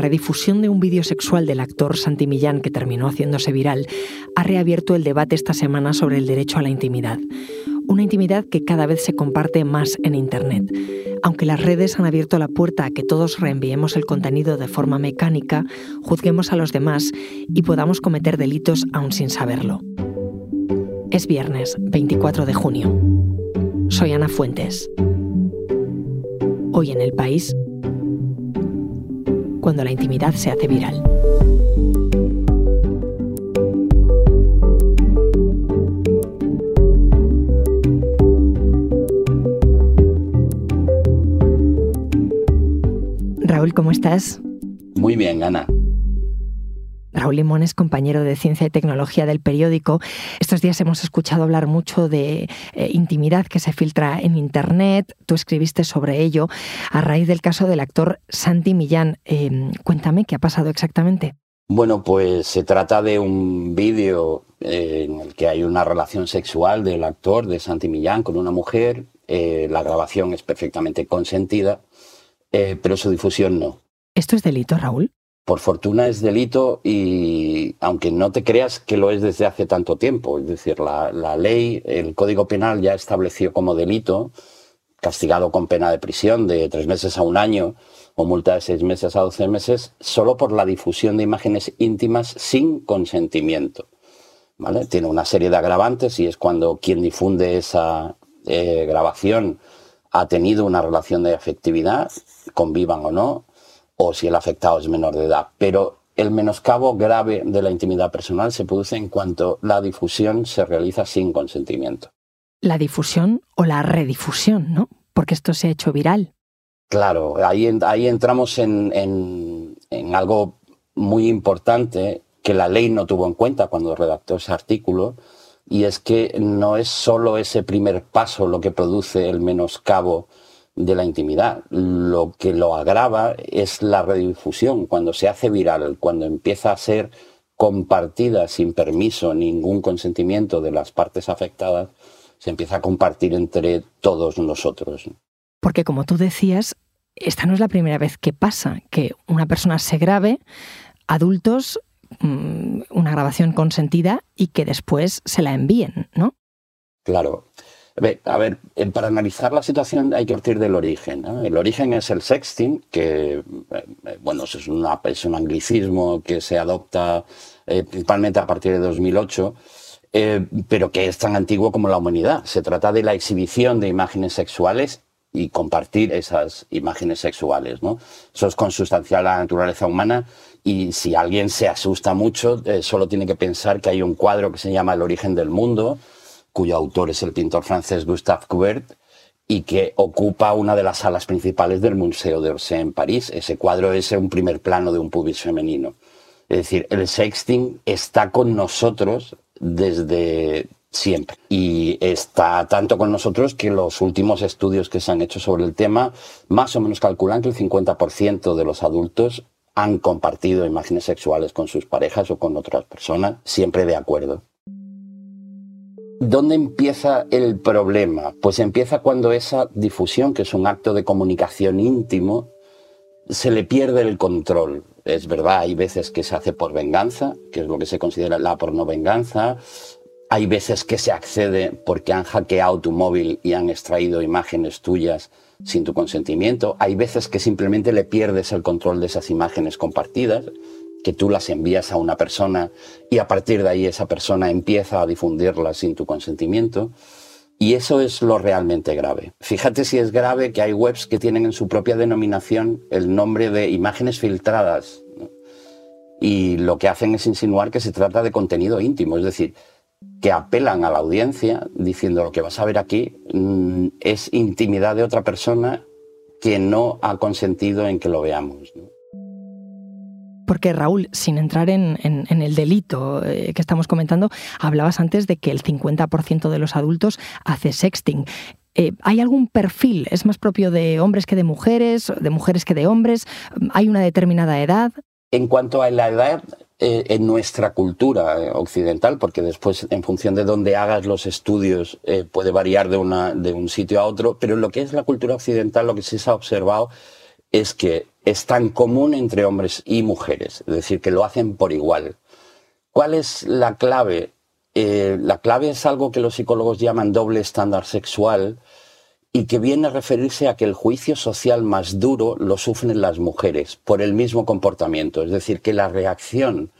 redifusión de un vídeo sexual del actor Santi Millán que terminó haciéndose viral ha reabierto el debate esta semana sobre el derecho a la intimidad. Una intimidad que cada vez se comparte más en Internet. Aunque las redes han abierto la puerta a que todos reenviemos el contenido de forma mecánica, juzguemos a los demás y podamos cometer delitos aún sin saberlo. Es viernes 24 de junio. Soy Ana Fuentes. Hoy en el país, cuando la intimidad se hace viral. Raúl, ¿cómo estás? Muy bien, Ana. Raúl Limón es compañero de Ciencia y Tecnología del periódico. Estos días hemos escuchado hablar mucho de eh, intimidad que se filtra en Internet. Tú escribiste sobre ello a raíz del caso del actor Santi Millán. Em, cuéntame qué ha pasado exactamente. Bueno, pues se trata de un vídeo eh, en el que hay una relación sexual del actor de Santi Millán con una mujer. Eh, la grabación es perfectamente consentida, pero su difusión no. ¿Esto es delito, Raúl? Por fortuna es delito y aunque no te creas que lo es desde hace tanto tiempo, es decir, la, ley, el Código Penal ya estableció como delito, castigado con pena de prisión de tres meses a un año o multa de seis meses a doce meses, solo por la difusión de imágenes íntimas sin consentimiento. ¿vale? Tiene una serie de agravantes y es cuando quien difunde esa eh, grabación ha tenido una relación de afectividad, convivan o no, o si el afectado es menor de edad. Pero el menoscabo grave de la intimidad personal se produce en cuanto la difusión se realiza sin consentimiento. La difusión o la redifusión, ¿no? Porque esto se ha hecho viral. Claro, ahí, ahí entramos en, en algo muy importante que la ley no tuvo en cuenta cuando redactó ese artículo, y es que no es solo ese primer paso lo que produce el menoscabo de la intimidad. Lo que lo agrava es la redifusión, cuando se hace viral, cuando empieza a ser compartida sin permiso, ningún consentimiento de las partes afectadas, se empieza a compartir entre todos nosotros. Porque como tú decías, esta no es la primera vez que pasa, que una persona se grabe, adultos, mm, una grabación consentida y que después se la envíen, ¿no? Claro. A ver, para analizar la situación hay que partir del origen. El origen es el sexting, que eh, bueno, es, un anglicismo que se adopta eh, principalmente a partir de 2008, eh, pero que es tan antiguo como la humanidad. Se trata de la exhibición de imágenes sexuales y compartir esas imágenes sexuales. ¿no? Eso es consustancial a la naturaleza humana y si alguien se asusta mucho, solo tiene que pensar que hay un cuadro que se llama El origen del mundo, cuyo autor es el pintor francés Gustave Courbet y que ocupa una de las salas principales del Museo de Orsay en París. Ese cuadro es un primer plano de un pubis femenino. Es decir, el sexting está con nosotros desde siempre. Y está tanto con nosotros que los últimos estudios que se han hecho sobre el tema más o menos calculan que el 50% de los adultos han compartido imágenes sexuales con sus parejas o con otras personas, siempre de acuerdo. ¿Dónde empieza el problema? Pues empieza cuando esa difusión, que es un acto de comunicación íntimo, se le pierde el control. Es verdad, hay veces que se hace por venganza, que es lo que se considera la pornovenganza. Hay veces que se accede porque han hackeado tu móvil y han extraído imágenes tuyas sin tu consentimiento. Hay veces que simplemente le pierdes el control de esas imágenes compartidas que tú las envías a una persona y a partir de ahí esa persona empieza a difundirlas sin tu consentimiento. Y eso es lo realmente grave. Fíjate si es grave que hay webs que tienen en su propia denominación el nombre de imágenes filtradas. Y lo que hacen es insinuar que se trata de contenido íntimo, es decir, que apelan a la audiencia diciendo lo que vas a ver aquí mm, es intimidad de otra persona que no ha consentido en que lo veamos. Porque Raúl, sin entrar en, el delito eh, que estamos comentando, hablabas antes de que el 50% de los adultos hace sexting. Eh, ¿Hay algún perfil? ¿Es más propio de hombres que de mujeres, de mujeres que de hombres? ¿Hay una determinada edad? En cuanto a la edad, eh, en nuestra cultura occidental, porque después en función de dónde hagas los estudios puede variar de, un sitio a otro, pero en lo que es la cultura occidental lo que se ha observado es que es tan común entre hombres y mujeres, es decir, que lo hacen por igual. ¿Cuál es la clave? Eh, la clave es algo que los psicólogos llaman doble estándar sexual y que viene a referirse a que el juicio social más duro lo sufren las mujeres por el mismo comportamiento. Es decir, que la reacción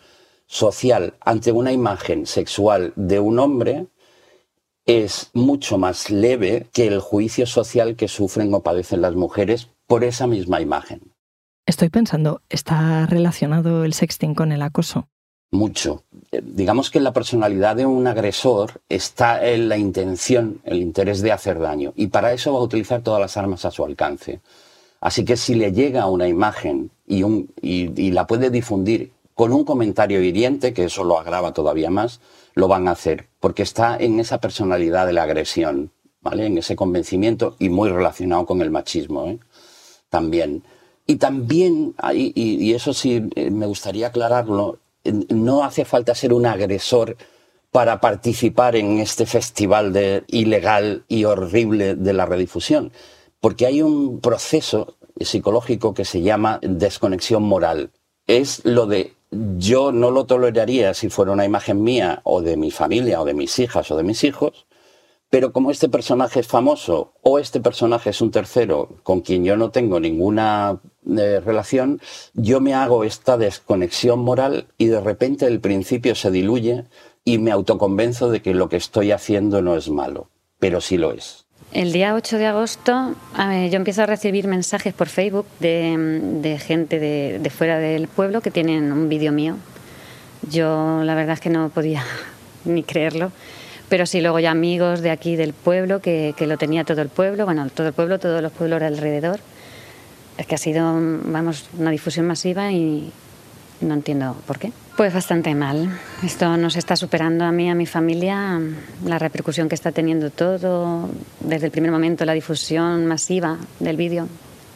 social ante una imagen sexual de un hombre es mucho más leve que el juicio social que sufren o padecen las mujeres por esa misma imagen. Estoy pensando, ¿está relacionado el sexting con el acoso? Mucho. Eh, digamos que la personalidad de un agresor está en la intención, el interés de hacer daño, y para eso va a utilizar todas las armas a su alcance. Así que si le llega una imagen y, y la puede difundir con un comentario hiriente, que eso lo agrava todavía más, lo van a hacer, porque está en esa personalidad de la agresión, ¿vale? En ese convencimiento y muy relacionado con el machismo, ¿eh? También. Y también, y, eso sí eh, me gustaría aclararlo, no hace falta ser un agresor para participar en este festival ilegal y horrible de la redifusión, porque hay un proceso psicológico que se llama desconexión moral. Es lo de yo no lo toleraría si fuera una imagen mía o de mi familia o de mis hijas o de mis hijos, pero como este personaje es famoso o este personaje es un tercero con quien yo no tengo ninguna eh, relación, yo me hago esta desconexión moral y de repente el principio se diluye y me autoconvenzo de que lo que estoy haciendo no es malo, pero sí lo es. El día 8 de agosto yo empiezo a recibir mensajes por Facebook de, gente de, fuera del pueblo que tienen un vídeo mío. Yo la verdad es que no podía ni creerlo, pero sí luego ya amigos de aquí del pueblo, que, que lo tenía todo el pueblo, bueno, todo el pueblo, todos los pueblos alrededor. Es que ha sido, vamos, una difusión masiva y, no entiendo por qué. Pues bastante mal. Esto nos está superando a mí, a mi familia, la repercusión que está teniendo todo, desde el primer momento la difusión masiva del vídeo,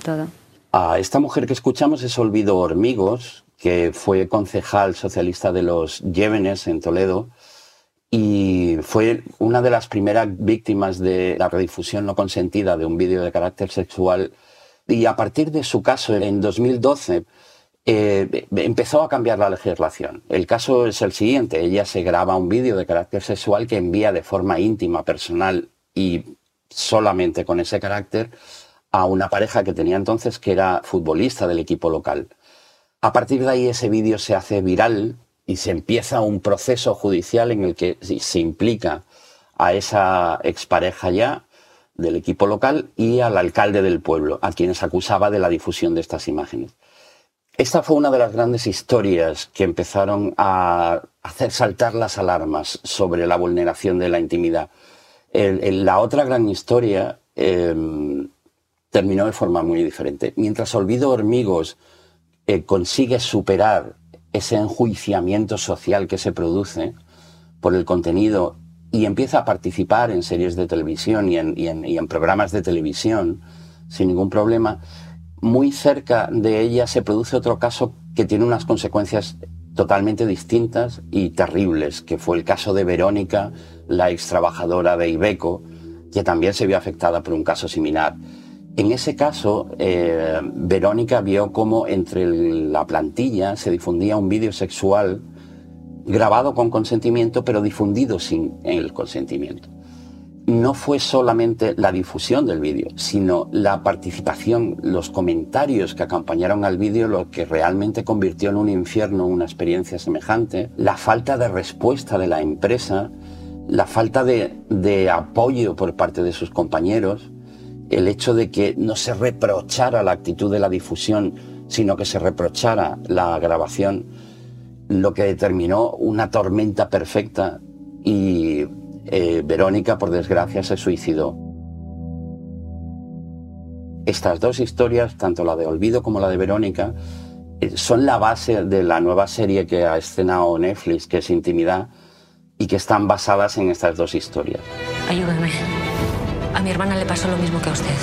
todo. A esta mujer que escuchamos es Olvido Hormigos, que fue concejal socialista de los Llévenes en Toledo y fue una de las primeras víctimas de la redifusión no consentida de un vídeo de carácter sexual. Y a partir de su caso, en 2012, eh, empezó a cambiar la legislación. El caso es el siguiente, ella se graba un vídeo de carácter sexual que envía de forma íntima, personal y solamente con ese carácter a una pareja que tenía entonces que era futbolista del equipo local. A partir de ahí ese vídeo se hace viral y se empieza un proceso judicial en el que se implica a esa expareja ya del equipo local y al alcalde del pueblo, a quienes acusaba de la difusión de estas imágenes. Esta fue una de las grandes historias que empezaron a hacer saltar las alarmas sobre la vulneración de la intimidad. la otra gran historia em, terminó de forma muy diferente. Mientras Olvido Hormigos eh, consigue superar ese enjuiciamiento social que se produce por el contenido y empieza a participar en series de televisión y en programas de televisión sin ningún problema, muy cerca de ella se produce otro caso que tiene unas consecuencias totalmente distintas y terribles, que fue el caso de Verónica, la ex trabajadora de Ibeco, que también se vio afectada por un caso similar. En ese caso, eh, Verónica vio cómo entre la plantilla se difundía un vídeo sexual grabado con consentimiento, pero difundido sin el consentimiento. No fue solamente la difusión del vídeo, sino la participación, los comentarios que acompañaron al vídeo, lo que realmente convirtió en un infierno una experiencia semejante, la falta de respuesta de la empresa, la falta de, apoyo por parte de sus compañeros, el hecho de que no se reprochara la actitud de la difusión, sino que se reprochara la grabación, lo que determinó una tormenta perfecta y eh, Verónica, por desgracia, se suicidó. Estas dos historias, tanto la de Olvido como la de Verónica, eh, son la base de la nueva serie que ha estrenado Netflix, que es Intimidad, y que están basadas en estas dos historias. Ayúdame. A mi hermana le pasó lo mismo que a usted.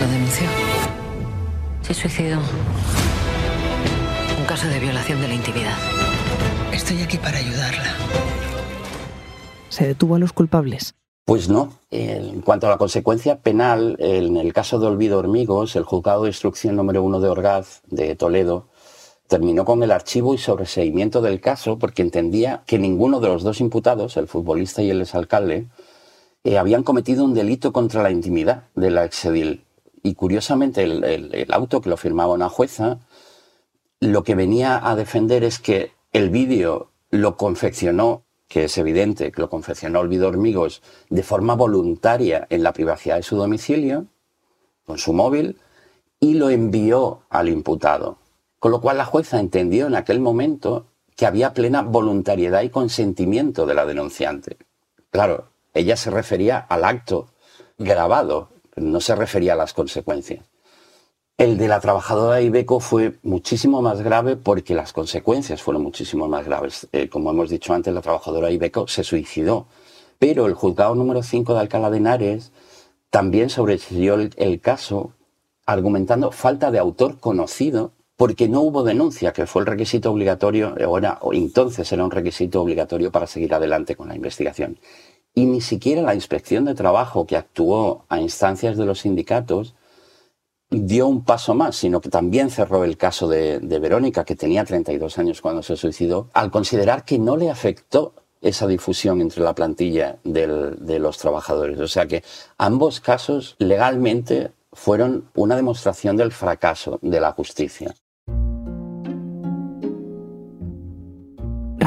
¿La denunció? Se suicidó. Un caso de violación de la intimidad. Estoy aquí para ayudarla se detuvo a los culpables. Pues no. En cuanto a la consecuencia penal, en el caso de Olvido Hormigos, el juzgado de instrucción número uno de Orgaz de Toledo terminó con el archivo y sobreseimiento del caso porque entendía que ninguno de los dos imputados, el futbolista y el exalcalde, eh, habían cometido un delito contra la intimidad de la exedil. Y curiosamente el, el auto que lo firmaba una jueza lo que venía a defender es que el vídeo lo confeccionó, que es evidente que lo confeccionó Olvido Hormigos de forma voluntaria en la privacidad de su domicilio, con su móvil, y lo envió al imputado. Con lo cual la jueza entendió en aquel momento que había plena voluntariedad y consentimiento de la denunciante. Claro, ella se refería al acto grabado, no se refería a las consecuencias. El de la trabajadora Ibeco fue muchísimo más grave porque las consecuencias fueron muchísimo más graves. Eh, como hemos dicho antes, la trabajadora Ibeco se suicidó. Pero el juzgado número 5 de Alcalá de Henares también sobreseguió el, caso argumentando falta de autor conocido porque no hubo denuncia, que fue el requisito obligatorio, ahora, o entonces era un requisito obligatorio para seguir adelante con la investigación. Y ni siquiera la inspección de trabajo que actuó a instancias de los sindicatos dio un paso más, sino que también cerró el caso de, Verónica, que tenía 32 años cuando se suicidó, al considerar que no le afectó esa difusión entre la plantilla de los trabajadores. O sea que ambos casos legalmente fueron una demostración del fracaso de la justicia.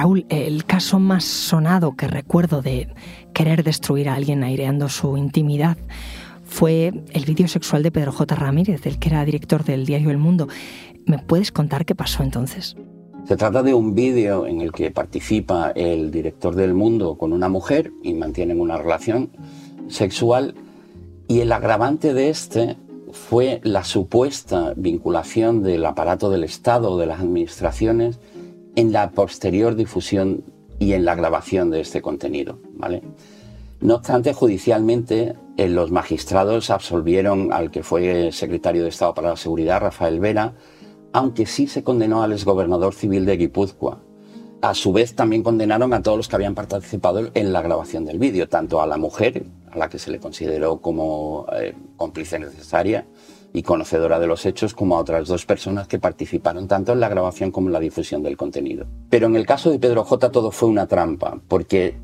Raúl, el caso más sonado que recuerdo de querer destruir a alguien aireando su intimidad fue el vídeo sexual de Pedro J. Ramírez, el que era director del diario El Mundo. ¿Me puedes contar qué pasó entonces? Se trata de un vídeo en el que participa el director del Mundo con una mujer y mantienen una relación sexual y el agravante de este fue la supuesta vinculación del aparato del Estado o de las administraciones en la posterior difusión y en la grabación de este contenido, ¿vale? No obstante, judicialmente, eh, los magistrados absolvieron al que fue secretario de Estado para la Seguridad, Rafael Vera, aunque sí se condenó al exgobernador civil de Guipúzcoa. A su vez, también condenaron a todos los que habían participado en la grabación del vídeo, tanto a la mujer, a la que se le consideró como eh, cómplice necesaria y conocedora de los hechos, como a otras dos personas que participaron tanto en la grabación como en la difusión del contenido. Pero en el caso de Pedro J todo fue una trampa, porque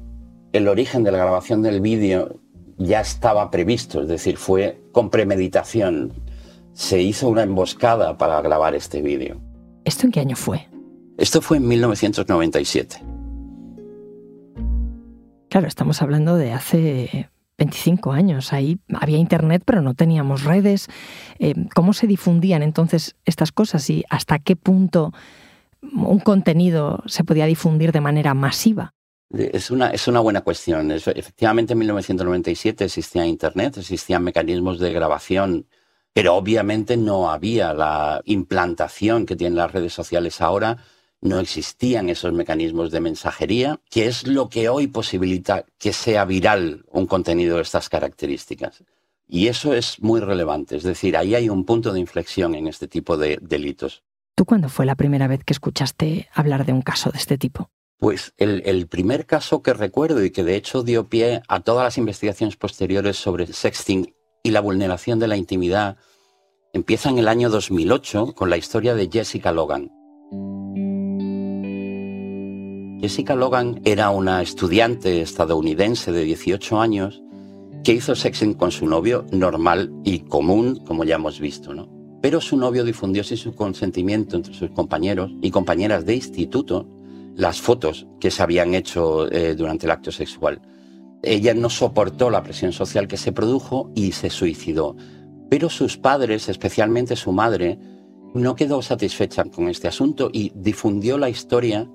el origen de la grabación del vídeo ya estaba previsto, es decir, fue con premeditación. Se hizo una emboscada para grabar este vídeo. ¿Esto en qué año fue? Esto fue en 1997. Claro, estamos hablando de hace 25 años. Ahí había internet, pero no teníamos redes. Eh, ¿Cómo se difundían entonces estas cosas y hasta qué punto un contenido se podía difundir de manera masiva? Es una, es una buena cuestión. efectivamente, en 1997 existía Internet, existían mecanismos de grabación, pero obviamente no había la implantación que tienen las redes sociales ahora, no existían esos mecanismos de mensajería, que es lo que hoy posibilita que sea viral un contenido de estas características. Y eso es muy relevante, es decir, ahí hay un punto de inflexión en este tipo de delitos. ¿Tú cuándo fue la primera vez que escuchaste hablar de un caso de este tipo? Pues el, primer caso que recuerdo y que de hecho dio pie a todas las investigaciones posteriores sobre sexting y la vulneración de la intimidad empieza en el año 2008 con la historia de Jessica Logan. Jessica Logan era una estudiante estadounidense de 18 años que hizo sexting con su novio normal y común, como ya hemos visto, ¿no? Pero su novio difundió sin su consentimiento entre sus compañeros y compañeras de instituto las fotos que se habían hecho eh, durante el acto sexual. Ella no soportó la presión social que se produjo y se suicidó. Pero sus padres, especialmente su madre, no quedó satisfecha con este asunto y difundió la historia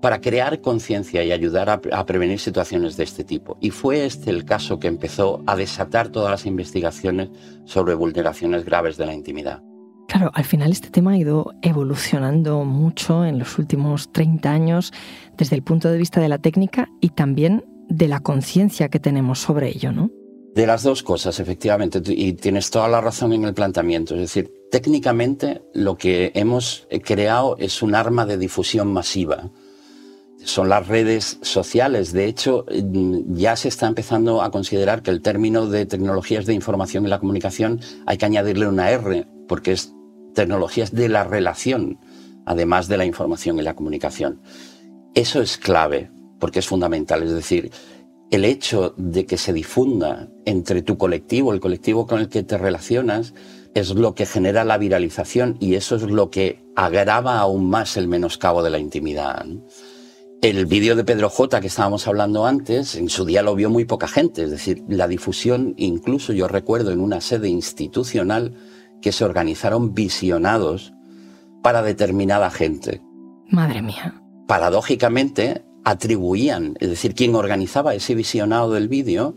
para crear conciencia y ayudar a, a, prevenir situaciones de este tipo. Y fue este el caso que empezó a desatar todas las investigaciones sobre vulneraciones graves de la intimidad. Claro, al final este tema ha ido evolucionando mucho en los últimos 30 años desde el punto de vista de la técnica y también de la conciencia que tenemos sobre ello, ¿no? De las dos cosas, efectivamente, y tienes toda la razón en el planteamiento. Es decir, técnicamente lo que hemos creado es un arma de difusión masiva son las redes sociales. De hecho, ya se está empezando a considerar que el término de tecnologías de información y la comunicación hay que añadirle una R, porque es tecnologías de la relación, además de la información y la comunicación. Eso es clave, porque es fundamental. Es decir, el hecho de que se difunda entre tu colectivo, el colectivo con el que te relacionas, es lo que genera la viralización y eso es lo que agrava aún más el menoscabo de la intimidad. El vídeo de Pedro J que estábamos hablando antes, en su día lo vio muy poca gente, es decir, la difusión, incluso yo recuerdo en una sede institucional que se organizaron visionados para determinada gente. Madre mía. Paradójicamente, atribuían, es decir, quien organizaba ese visionado del vídeo,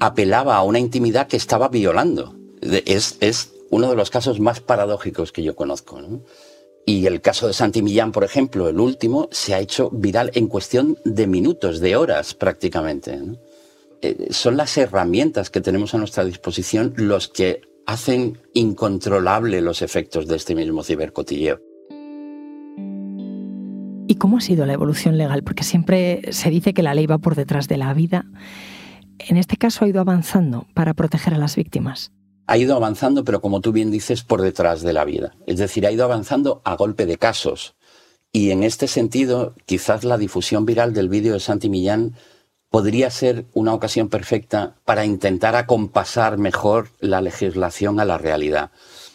apelaba a una intimidad que estaba violando. Es, es uno de los casos más paradójicos que yo conozco. Y el caso de Santi Millán, por ejemplo, el último, se ha hecho viral en cuestión de minutos, de horas prácticamente. Eh, son las herramientas que tenemos a nuestra disposición los que hacen incontrolable los efectos de este mismo cibercotilleo. ¿Y cómo ha sido la evolución legal? Porque siempre se dice que la ley va por detrás de la vida. En este caso ha ido avanzando para proteger a las víctimas. Ha ido avanzando, pero como tú bien dices, por detrás de la vida. Es decir, ha ido avanzando a golpe de casos. Y en este sentido, quizás la difusión viral del vídeo de Santi Millán podría ser una ocasión perfecta para intentar acompasar mejor la legislación a la realidad.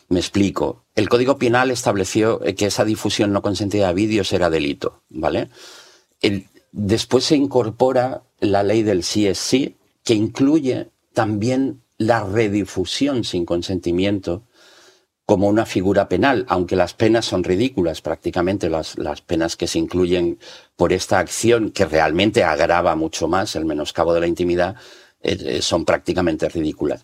Me explico. El Código Penal estableció que esa difusión no consentida de vídeos era delito, ¿vale? después se incorpora la ley del CSC, que incluye también la redifusión sin consentimiento como una figura penal, aunque las penas son ridículas, prácticamente las, las penas que se incluyen por esta acción, que realmente agrava mucho más el menoscabo de la intimidad, eh, eh, son prácticamente ridículas.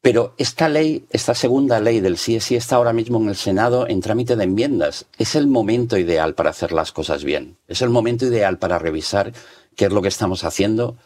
Pero esta ley, esta segunda ley del CSI está ahora mismo en el Senado en trámite de enmiendas. Es el momento ideal para hacer las cosas bien. Es el momento ideal para revisar qué es lo que estamos haciendo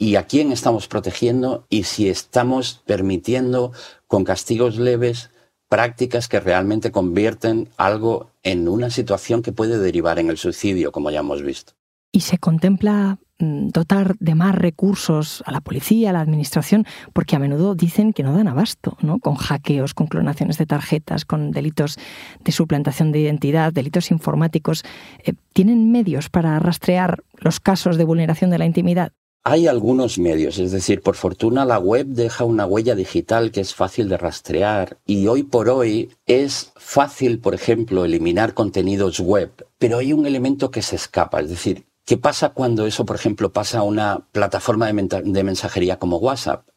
y a quién estamos protegiendo y si estamos permitiendo con castigos leves prácticas que realmente convierten algo en una situación que puede derivar en el suicidio, como ya hemos visto. ¿Y se contempla mm, dotar de más recursos a la policía, a la administración, porque a menudo dicen que no dan abasto, ¿no? Con hackeos, con clonaciones de tarjetas, con delitos de suplantación de identidad, delitos informáticos. Eh, ¿Tienen medios para rastrear los casos de vulneración de la intimidad? Hay algunos medios, es decir, por fortuna la web deja una huella digital que es fácil de rastrear y hoy por hoy es fácil, por ejemplo, eliminar contenidos web, pero hay un elemento que se escapa, es decir, ¿qué pasa cuando eso, por ejemplo, pasa a una plataforma de, mensajería como WhatsApp?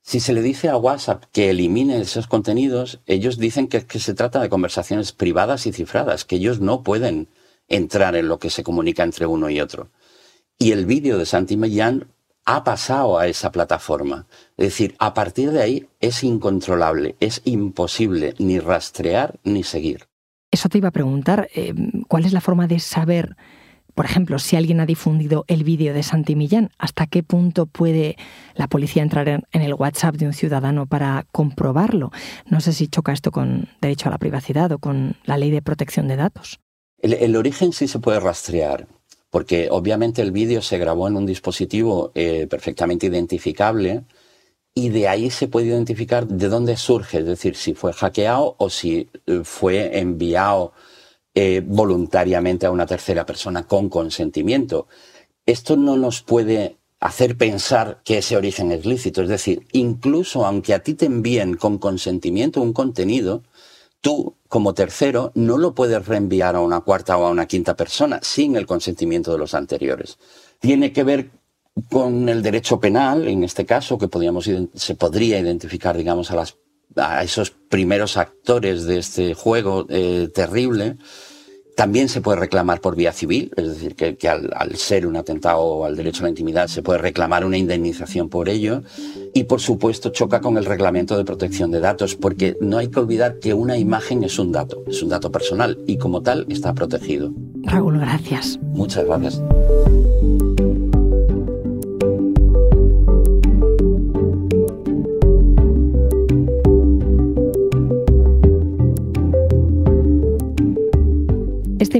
Si se le dice a WhatsApp que elimine esos contenidos, ellos dicen que, se trata de conversaciones privadas y cifradas, que ellos no pueden entrar en lo que se comunica entre uno y otro. Y el vídeo de Santi Millán ha pasado a esa plataforma. Es decir, a partir de ahí es incontrolable, es imposible ni rastrear ni seguir. Eso te iba a preguntar, eh, ¿cuál es la forma de saber, por ejemplo, si alguien ha difundido el vídeo de Santi Millán? ¿Hasta qué punto puede la policía entrar en, el WhatsApp de un ciudadano para comprobarlo? No sé si choca esto con derecho a la privacidad o con la ley de protección de datos. el origen sí se puede rastrear porque obviamente el vídeo se grabó en un dispositivo eh, perfectamente identificable y de ahí se puede identificar de dónde surge, es decir, si fue hackeado o si eh, fue enviado eh, voluntariamente a una tercera persona con consentimiento. Esto no nos puede hacer pensar que ese origen es lícito, es decir, incluso aunque a ti te envíen con consentimiento un contenido, tú, como tercero, no lo puedes reenviar a una cuarta o a una quinta persona sin el consentimiento de los anteriores. Tiene que ver con el derecho penal, en este caso, que se podría identificar, digamos, a esos primeros actores de este juego eh, terrible, también se puede reclamar por vía civil, es decir, que, al, ser un atentado al derecho a la intimidad se puede reclamar una indemnización por ello. Y por supuesto choca con el reglamento de protección de datos, porque no hay que olvidar que una imagen es un dato, es un dato personal y como tal está protegido. Raúl, gracias. Muchas gracias.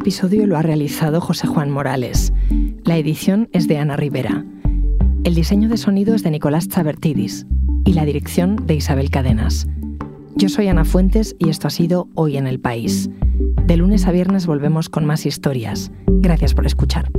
Episodio lo ha realizado José Juan Morales. La edición es de Ana Rivera. El diseño de sonido es de Nicolás Chabertidis y la dirección de Isabel Cadenas. Yo soy Ana Fuentes y esto ha sido Hoy en el País. De lunes a viernes volvemos con más historias. Gracias por escuchar.